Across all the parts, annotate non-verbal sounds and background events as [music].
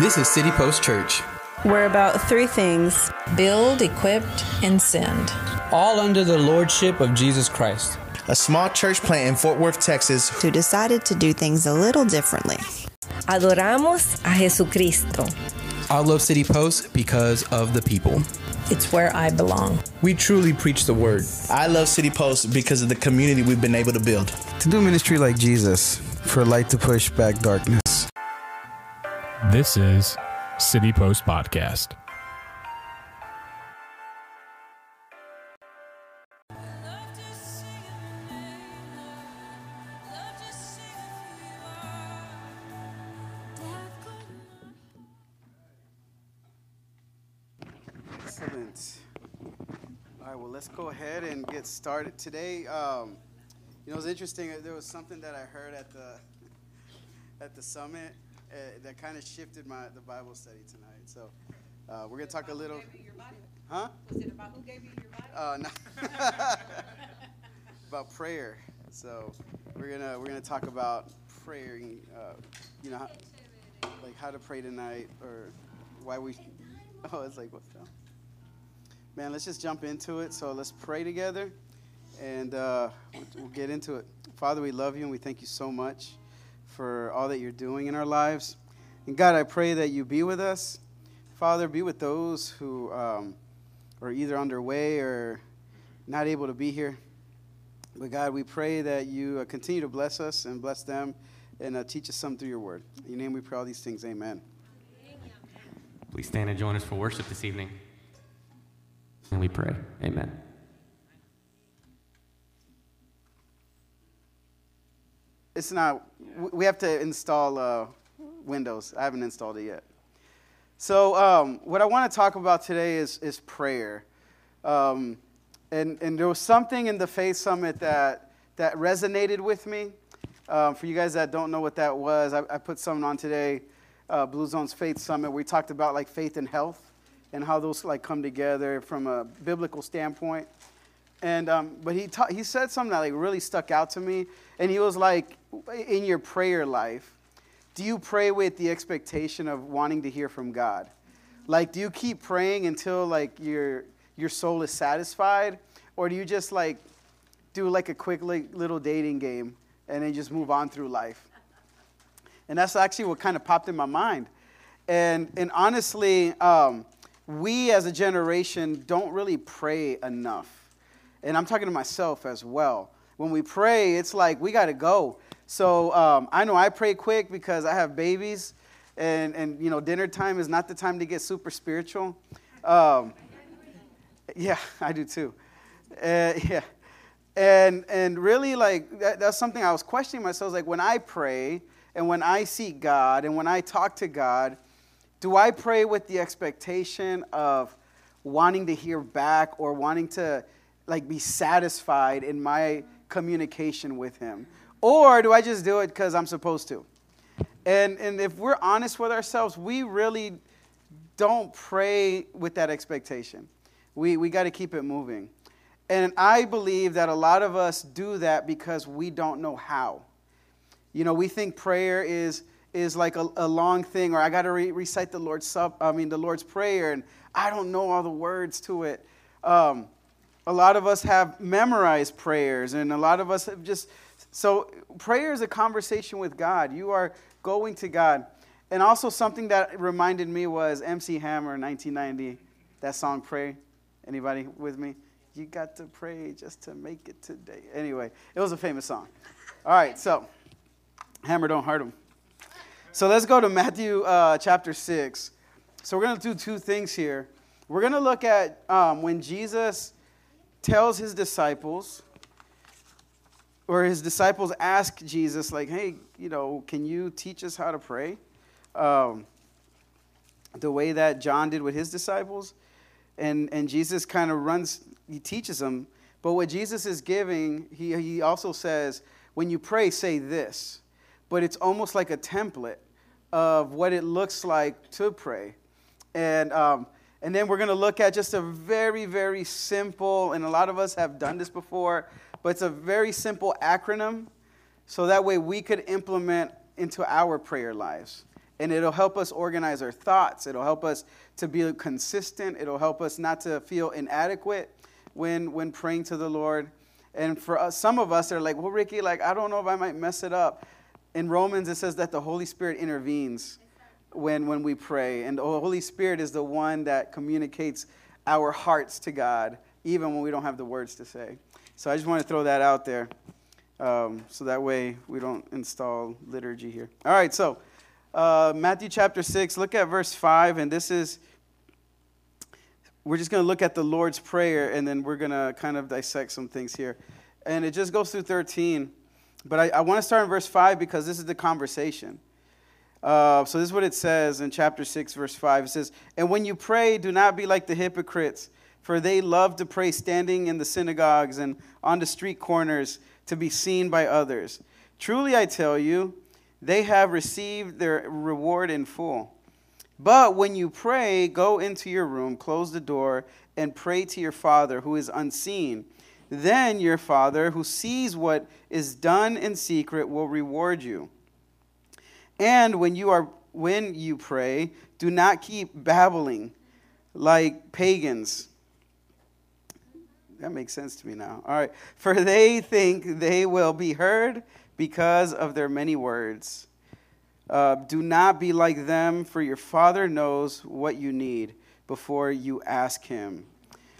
This is City Post Church, We're about three things build, equipped, and send. all under the lordship of Jesus Christ. a small church plant in Fort Worth, Texas. who decided to do things a little differently. Adoramos a Jesucristo. I love City Post because of the people. It's where I belong. We truly preach the word. I love City Post because of the community we've been able to build. To do ministry like Jesus, for light to push back darkness. This is City Post Podcast. Excellent. All right, well, let's go ahead and get started today. Um, you know, it's interesting. There was something that I heard at the [laughs] at the summit uh, that kind of shifted my the Bible study tonight. So uh, we're gonna talk a little. Huh? Was it about who gave you your Bible? Uh, no. [laughs] about prayer. So we're gonna we're gonna talk about prayer. Uh, you know, how, like how to pray tonight, or why we. [laughs] Oh, it's like what that? Man, let's just jump into it. So let's pray together, and uh, we'll, we'll get into it. Father, we love you and we thank you so much for all that you're doing in our lives. And God, I pray that you be with us. Father, be with those who um, are either underway or not able to be here. But God, we pray that you uh, continue to bless us and bless them and uh, teach us something through your word. In your name we pray all these things. Amen. Please stand and join us for worship this evening. And we pray. Amen. It's not, we have to install uh, Windows. I haven't installed it yet. So, um, what I want to talk about today is, is prayer. Um, and, and there was something in the Faith Summit that, that resonated with me. Um, for you guys that don't know what that was, I, I put something on today, uh, Blue Zone's Faith Summit. We talked about like faith and health and how those like come together from a biblical standpoint. And um, but he ta- he said something that like really stuck out to me, and he was like, in your prayer life, do you pray with the expectation of wanting to hear from God? Like, do you keep praying until like your your soul is satisfied, or do you just like do like a quick like, little dating game and then just move on through life? And that's actually what kind of popped in my mind. And and honestly, um, we as a generation don't really pray enough and I'm talking to myself as well. When we pray, it's like we got to go. So um, I know I pray quick because I have babies, and and you know dinner time is not the time to get super spiritual. Um, yeah, [laughs] I do too. Uh, [laughs] yeah, and and really like that, that's something I was questioning myself. Like when I pray and when I seek God and when I talk to God, do I pray with the expectation of wanting to hear back or wanting to like be satisfied in my communication with him? Or do i just do it because i'm supposed to? And and if we're honest with ourselves we really don't pray with that expectation. We we got to keep it moving. And i believe that a lot of us do that because we don't know how. You know we think prayer is is like a, a long thing or i got to re- recite the lord's sub i mean the lord's prayer and i don't know all the words to it. Um, a lot of us have memorized prayers, and a lot of us have just. So, prayer is a conversation with God. You are going to God. And also, something that reminded me was MC Hammer, 1990, that song, Pray. Anybody with me? You got to pray just to make it today. Anyway, it was a famous song. All right, so, Hammer, don't hurt him. So, let's go to Matthew uh, chapter 6. So, we're going to do two things here. We're going to look at um, when Jesus tells his disciples, or his disciples ask Jesus, like, hey, you know, can you teach us how to pray? Um, the way that John did with his disciples. And, and Jesus kind of runs, he teaches them. But what Jesus is giving, he, he also says, when you pray, say this. But it's almost like a template of what it looks like to pray. And um, and then we're going to look at just a very, very simple, and a lot of us have done this before, but it's a very simple acronym so that way we could implement into our prayer lives. And it'll help us organize our thoughts. It'll help us to be consistent. It'll help us not to feel inadequate when, when praying to the Lord. And for us, some of us are like, well, Ricky, like, I don't know if I might mess it up. In Romans, it says that the Holy Spirit intervenes when, when we pray. And the Holy Spirit is the one that communicates our hearts to God, even when we don't have the words to say. So I just want to throw that out there um, so that way we don't install liturgy here. All right, so uh, Matthew chapter 6, look at verse 5, and this is, we're just going to look at the Lord's Prayer, and then we're going to kind of dissect some things here. And it just goes through 13, but I, I want to start in verse 5 because this is the conversation. Uh, so this is what it says in chapter 6, verse 5. It says, And when you pray, do not be like the hypocrites, for they love to pray standing in the synagogues and on the street corners to be seen by others. Truly I tell you, they have received their reward in full. But when you pray, go into your room, close the door, and pray to your Father who is unseen. Then your Father, who sees what is done in secret, will reward you. And when you are when you pray, do not keep babbling like pagans. That makes sense to me now. All right. For they think they will be heard because of their many words. Uh, do not be like them, for your Father knows what you need before you ask Him.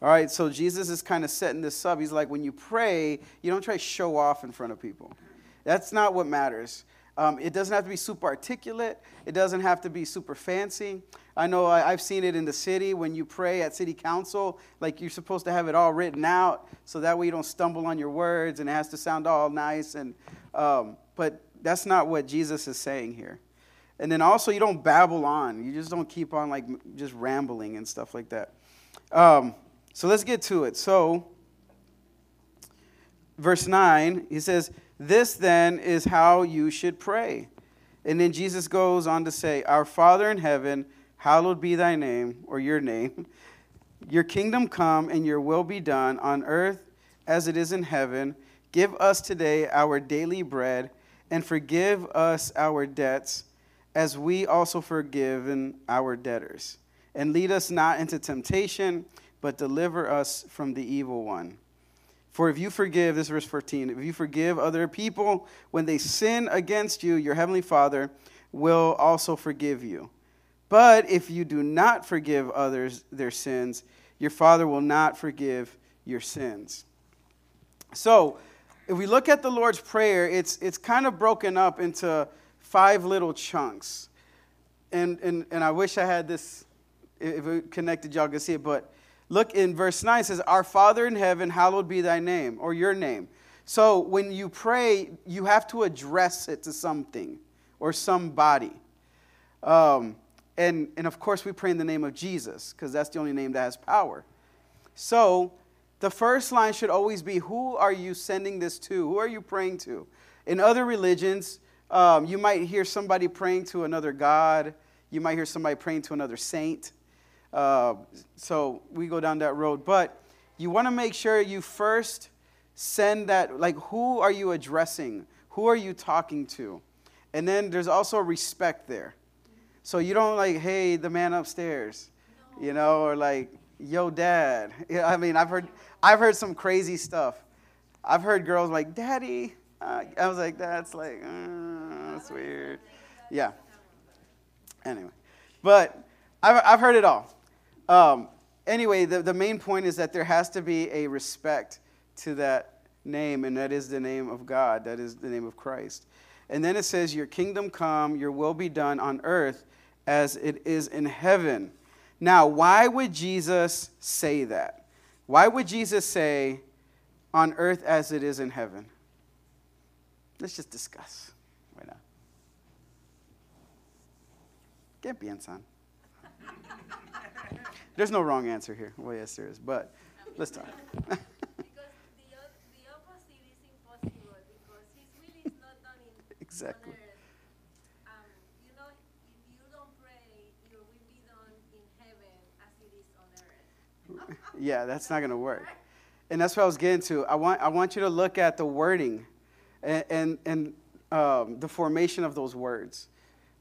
All right, so Jesus is kind of setting this up. He's like, when you pray, you don't try to show off in front of people. That's not what matters. Um, it doesn't have to be super articulate. It doesn't have to be super fancy. I know I, have seen it in the city when you pray at city council, like you're supposed to have it all written out so that way you don't stumble on your words and it has to sound all nice. And, um, but that's not what Jesus is saying here. And then also, you don't babble on. You just don't keep on like just rambling and stuff like that. Um, so let's get to it. So, verse 9, he says, This then is how you should pray. And then Jesus goes on to say, Our Father in heaven, hallowed be thy name, or your name. [laughs] Your kingdom come, and your will be done on earth as it is in heaven. Give us today our daily bread, and forgive us our debts, as we also forgive our debtors. And lead us not into temptation, but deliver us from the evil one. For if you forgive, this is verse 14, if you forgive other people when they sin against you, your heavenly Father will also forgive you. But if you do not forgive others their sins, your Father will not forgive your sins. So, if we look at the Lord's Prayer, it's, it's kind of broken up into five little chunks. And, and, and I wish I had this, if it connected, y'all could see it. But look in verse 9, it says, Our Father in heaven, hallowed be thy name, or your name. So when you pray, you have to address it to something or somebody. Um, and, and of course, we pray in the name of Jesus, because that's the only name that has power. So the first line should always be Who are you sending this to? Who are you praying to? In other religions, um, you might hear somebody praying to another God, you might hear somebody praying to another saint. Uh, so we go down that road. But you want to make sure you first send that, like, who are you addressing? Who are you talking to? And then there's also respect there. So you don't like, hey, the man upstairs, no. you know, or like, yo, dad. [laughs] I mean, I've heard, I've heard some crazy stuff. I've heard girls like, daddy. Uh, I was like, that's like, uh, that's weird. Yeah. Anyway, but I've, I've heard it all. Um, anyway, the, the main point is that there has to be a respect to that name, and that is the name of God, that is the name of Christ. And then it says, Your kingdom come, your will be done on earth as it is in heaven. Now, why would Jesus say that? Why would Jesus say, on earth as it is in heaven? Let's just discuss right now. Qué piensan? There's no wrong answer here. Well, yes, there is, but let's talk. [laughs] exactly. yeah, that's not going to work. And that's what I was getting to. I want, I want you to look at the wording and, and, and um, the formation of those words.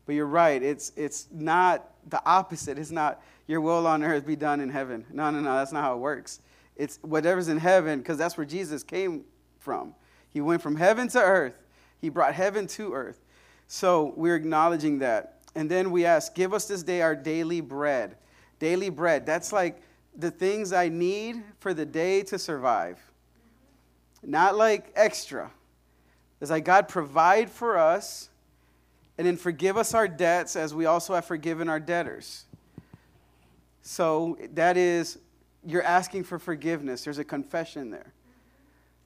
But you're right. It's, it's not the opposite. It's not your will on earth be done in heaven. No, no, no. That's not how it works. It's whatever's in heaven, because that's where Jesus came from. He went from heaven to earth, He brought heaven to earth. So we're acknowledging that. And then we ask, Give us this day our daily bread. Daily bread. That's like the things I need for the day to survive. Not like extra. It's like God provide for us and then forgive us our debts as we also have forgiven our debtors. So that is, you're asking for forgiveness. There's a confession there.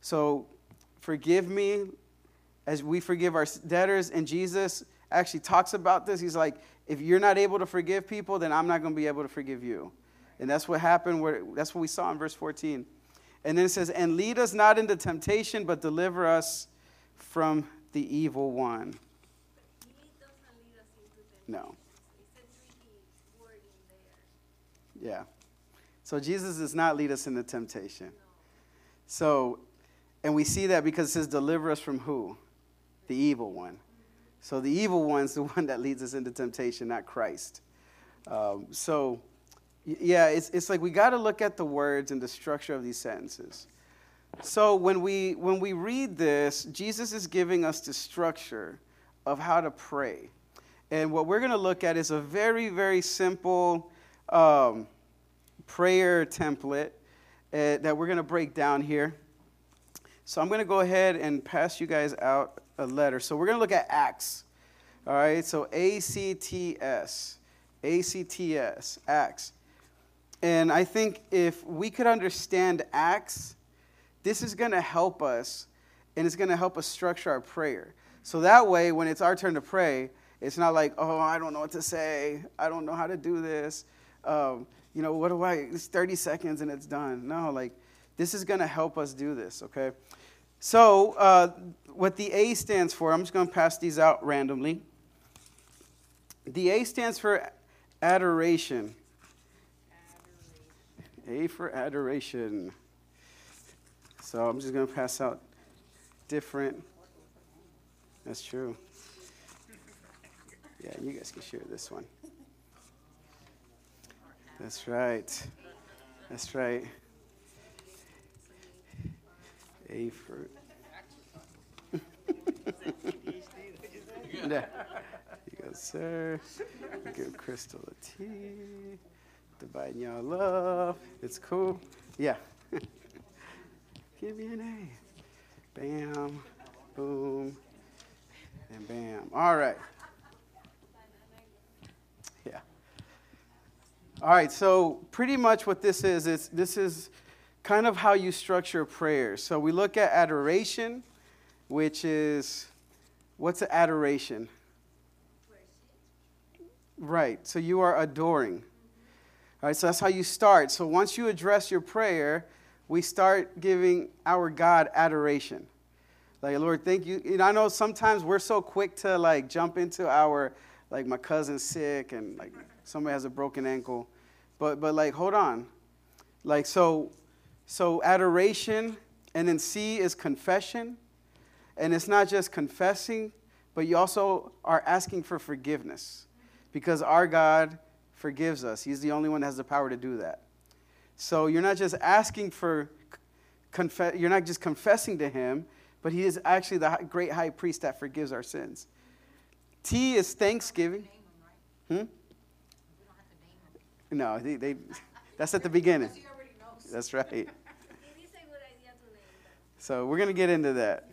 So forgive me as we forgive our debtors. And Jesus actually talks about this. He's like, if you're not able to forgive people, then I'm not going to be able to forgive you. And that's what happened. Where, that's what we saw in verse 14. And then it says, And lead us not into temptation, but deliver us from the evil one. No. Yeah. So Jesus does not lead us into temptation. So, and we see that because it says, deliver us from who? The evil one. So the evil one's the [laughs] one that leads us into temptation, not Christ. Um, so, yeah, it's, it's like we got to look at the words and the structure of these sentences. So when we when we read this, Jesus is giving us the structure of how to pray, and what we're going to look at is a very very simple um, prayer template uh, that we're going to break down here. So I'm going to go ahead and pass you guys out a letter. So we're going to look at Acts. All right. So A C T S, A C T S, Acts. And I think if we could understand Acts, this is going to help us and it's going to help us structure our prayer. So that way, when it's our turn to pray, it's not like, oh, I don't know what to say. I don't know how to do this. Um, you know, what do I, it's 30 seconds and it's done. No, like, this is going to help us do this, okay? So, uh, what the A stands for, I'm just going to pass these out randomly. The A stands for adoration. A for adoration. So I'm just going to pass out different. That's true. Yeah, you guys can share this one. That's right. That's right. A fruit. yeah. [laughs] You go, sir. Give Crystal a T. Dividing y'all love. It's cool. Yeah. [laughs] Give me an A. Bam, boom, and bam. All right. All right, so pretty much what this is, is this is kind of how you structure prayers. So we look at adoration, which is what's adoration? Right, so you are adoring. All right, so that's how you start. So once you address your prayer, we start giving our God adoration. Like, Lord, thank you. And I know sometimes we're so quick to like jump into our, like, my cousin's sick and like somebody has a broken ankle. But, but like, hold on. Like, so, so adoration, and then C is confession. And it's not just confessing, but you also are asking for forgiveness because our God forgives us. He's the only one that has the power to do that. So you're not just asking for, confess, you're not just confessing to him, but he is actually the great high priest that forgives our sins. T is thanksgiving. Hmm? No, they, they, that's at the beginning. That's right. [laughs] So we're going to get into that.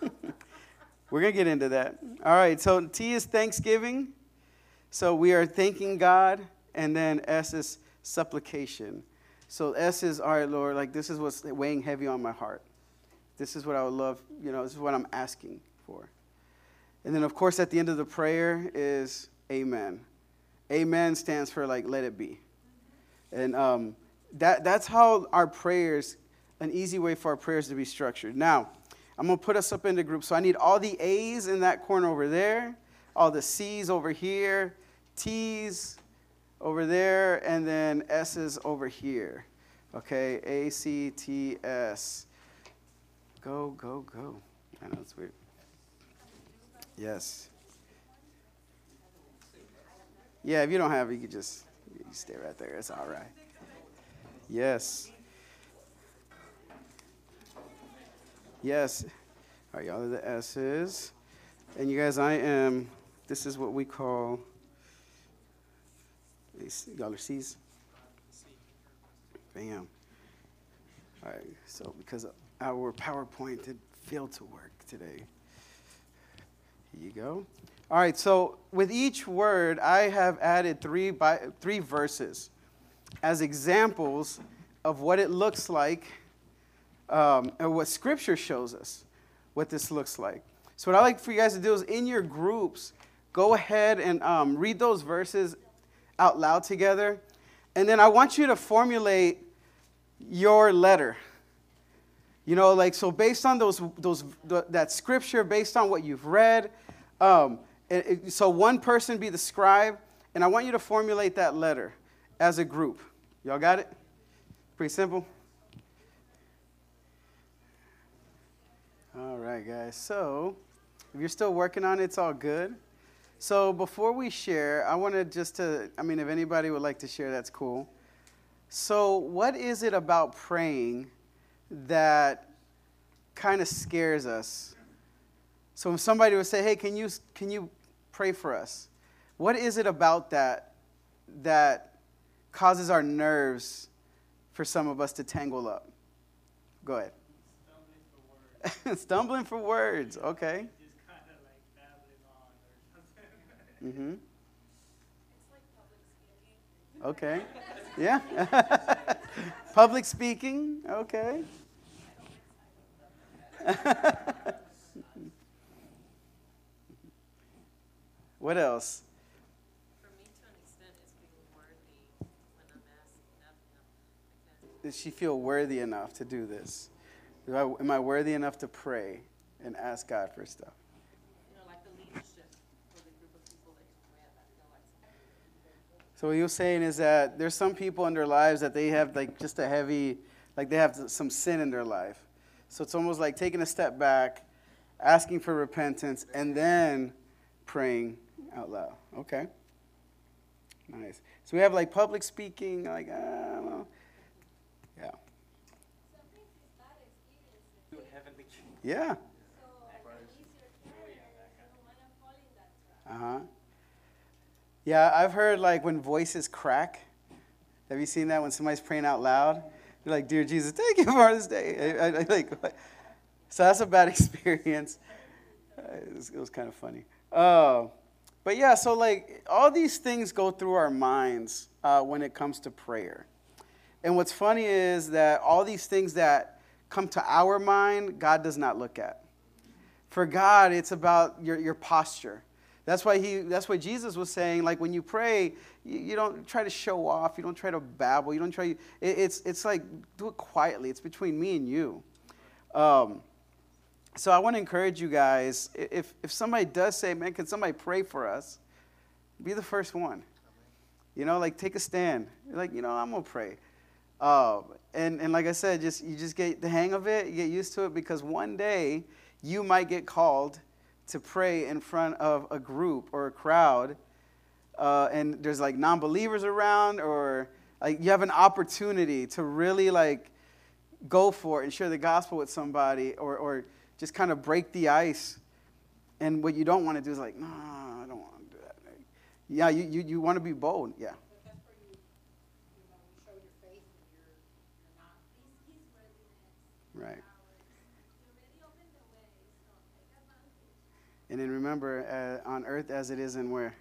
[laughs] we're going to get into that. All right, so T is thanksgiving. So we are thanking God and then S is supplication. So S is, all right, Lord, like this is what's weighing heavy on my heart. This is what I would love, you know, this is what I'm asking for. And then, of course, at the end of the prayer is Amen. Amen stands for like, let it be. And um, that, that's how our prayers, an easy way for our prayers to be structured. Now, I'm going to put us up into groups. So I need all the A's in that corner over there, all the C's over here, T's, over there, and then S's over here. Okay, A C T S. Go, go, go. I know it's weird. Yes. Yeah, if you don't have it, you can just you stay right there. It's all right. Yes. Yes. All right, y'all are the S's. And you guys, I am, this is what we call, y'all are C's? Bam. All right, so because our PowerPoint did fail to work today. Here you go. All right, so with each word, I have added three, by, three verses as examples of what it looks like um, and what Scripture shows us what this looks like. So, what I like for you guys to do is in your groups, go ahead and um, read those verses out loud together. And then I want you to formulate your letter. You know, like, so based on those, those, that scripture, based on what you've read, um, so one person be the scribe, and I want you to formulate that letter as a group. Y'all got it? Pretty simple. All right, guys. So, if you're still working on it, it's all good. So, before we share, I wanted just to, I mean, if anybody would like to share, that's cool. So, what is it about praying that kind of scares us? So, if somebody would say, hey, can you, can you pray for us? What is it about that that causes our nerves for some of us to tangle up? Go ahead. [laughs] Stumbling for words. Okay. Mm-hmm. Okay. Yeah. public speaking. Okay. [laughs] [laughs] what else? Does she feel worthy enough to do this? I, am I worthy enough to pray and ask God for stuff? So what you're saying is that there's some people in their lives that they have like just a heavy, like they have some sin in their life. So it's almost like taking a step back, asking for repentance, and then praying out loud. Okay. Nice. So we have like public speaking, like, uh, yeah. Yeah. Uh huh. Yeah, I've heard like when voices crack. Have you seen that when somebody's praying out loud? You're like, "Dear Jesus, thank you for this day." I, I, like, so that's a bad [laughs] experience. Uh, it, was, it was kind of funny. Uh, but yeah, so like all these things go through our minds uh, when it comes to prayer. And what's funny is that all these things that come to our mind, God does not look at. For God, it's about your, your posture. That's why he that's why Jesus was saying, like when you pray, you, you don't try to show off, you don't try to babble, you don't try it, it's it's like do it quietly. It's between me and you. Um, so I want to encourage you guys, if if somebody does say, Man, can somebody pray for us? Be the first one. You know, like take a stand. You're like, you know, I'm gonna pray. Uh, and, and like I said, just you just get the hang of it, you get used to it because one day you might get called to pray in front of a group or a crowd, uh, and there's like non-believers around, or like you have an opportunity to really like go for it and share the gospel with somebody, or or just kind of break the ice. And what you don't want to do is like, no, I don't want to do that. Yeah, you, you, you want to be bold. Yeah. Right. And then remember, uh, on earth as it is in where?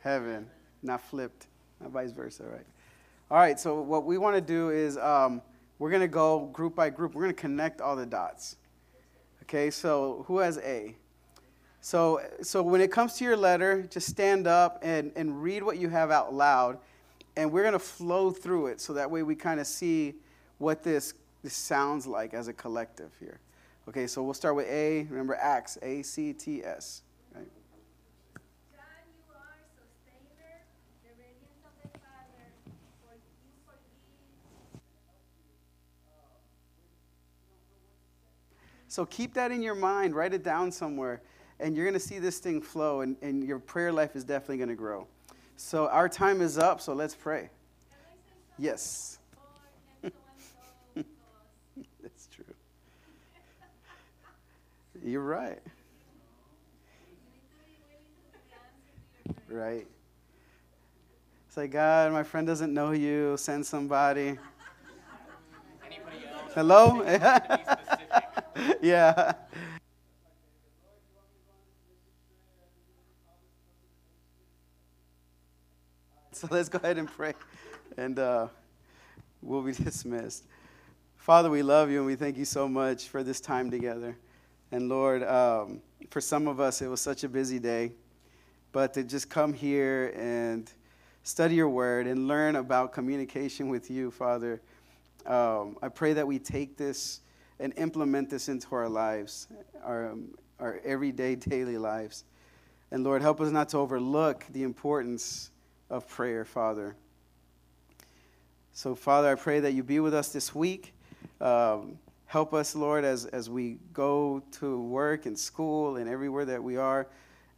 Heaven, not flipped, not vice versa, right? All right, so what we want to do is um, we're going to go group by group. We're going to connect all the dots. Okay, so who has A? So, so when it comes to your letter, just stand up and, and read what you have out loud, and we're going to flow through it so that way we kind of see what this this sounds like as a collective here. Okay, so we'll start with A. Remember Acts, A C T S. Right? So keep that in your mind, write it down somewhere. and you're going to see this thing flow, and, and your prayer life is definitely going to grow. So our time is up, so let's pray. Yes. [laughs] That's true. You're right. Right. It's like, God, my friend doesn't know you. Send somebody. Hello? [laughs] [laughs] yeah. [laughs] So let's go ahead and pray, and uh, we'll be [laughs] dismissed. Father, we love you and we thank you so much for this time together. And Lord, um, for some of us, it was such a busy day, but to just come here and study your word and learn about communication with you, Father, um, I pray that we take this and implement this into our lives, our, um, our everyday, daily lives. And Lord, help us not to overlook the importance of prayer, Father. So, Father, I pray that you be with us this week. Um, help us, Lord, as, as we go to work and school and everywhere that we are.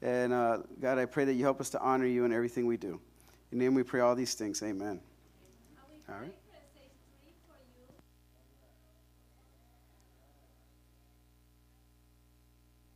And uh, God, I pray that you help us to honor you in everything we do. In your name we pray all these things. Amen. All right.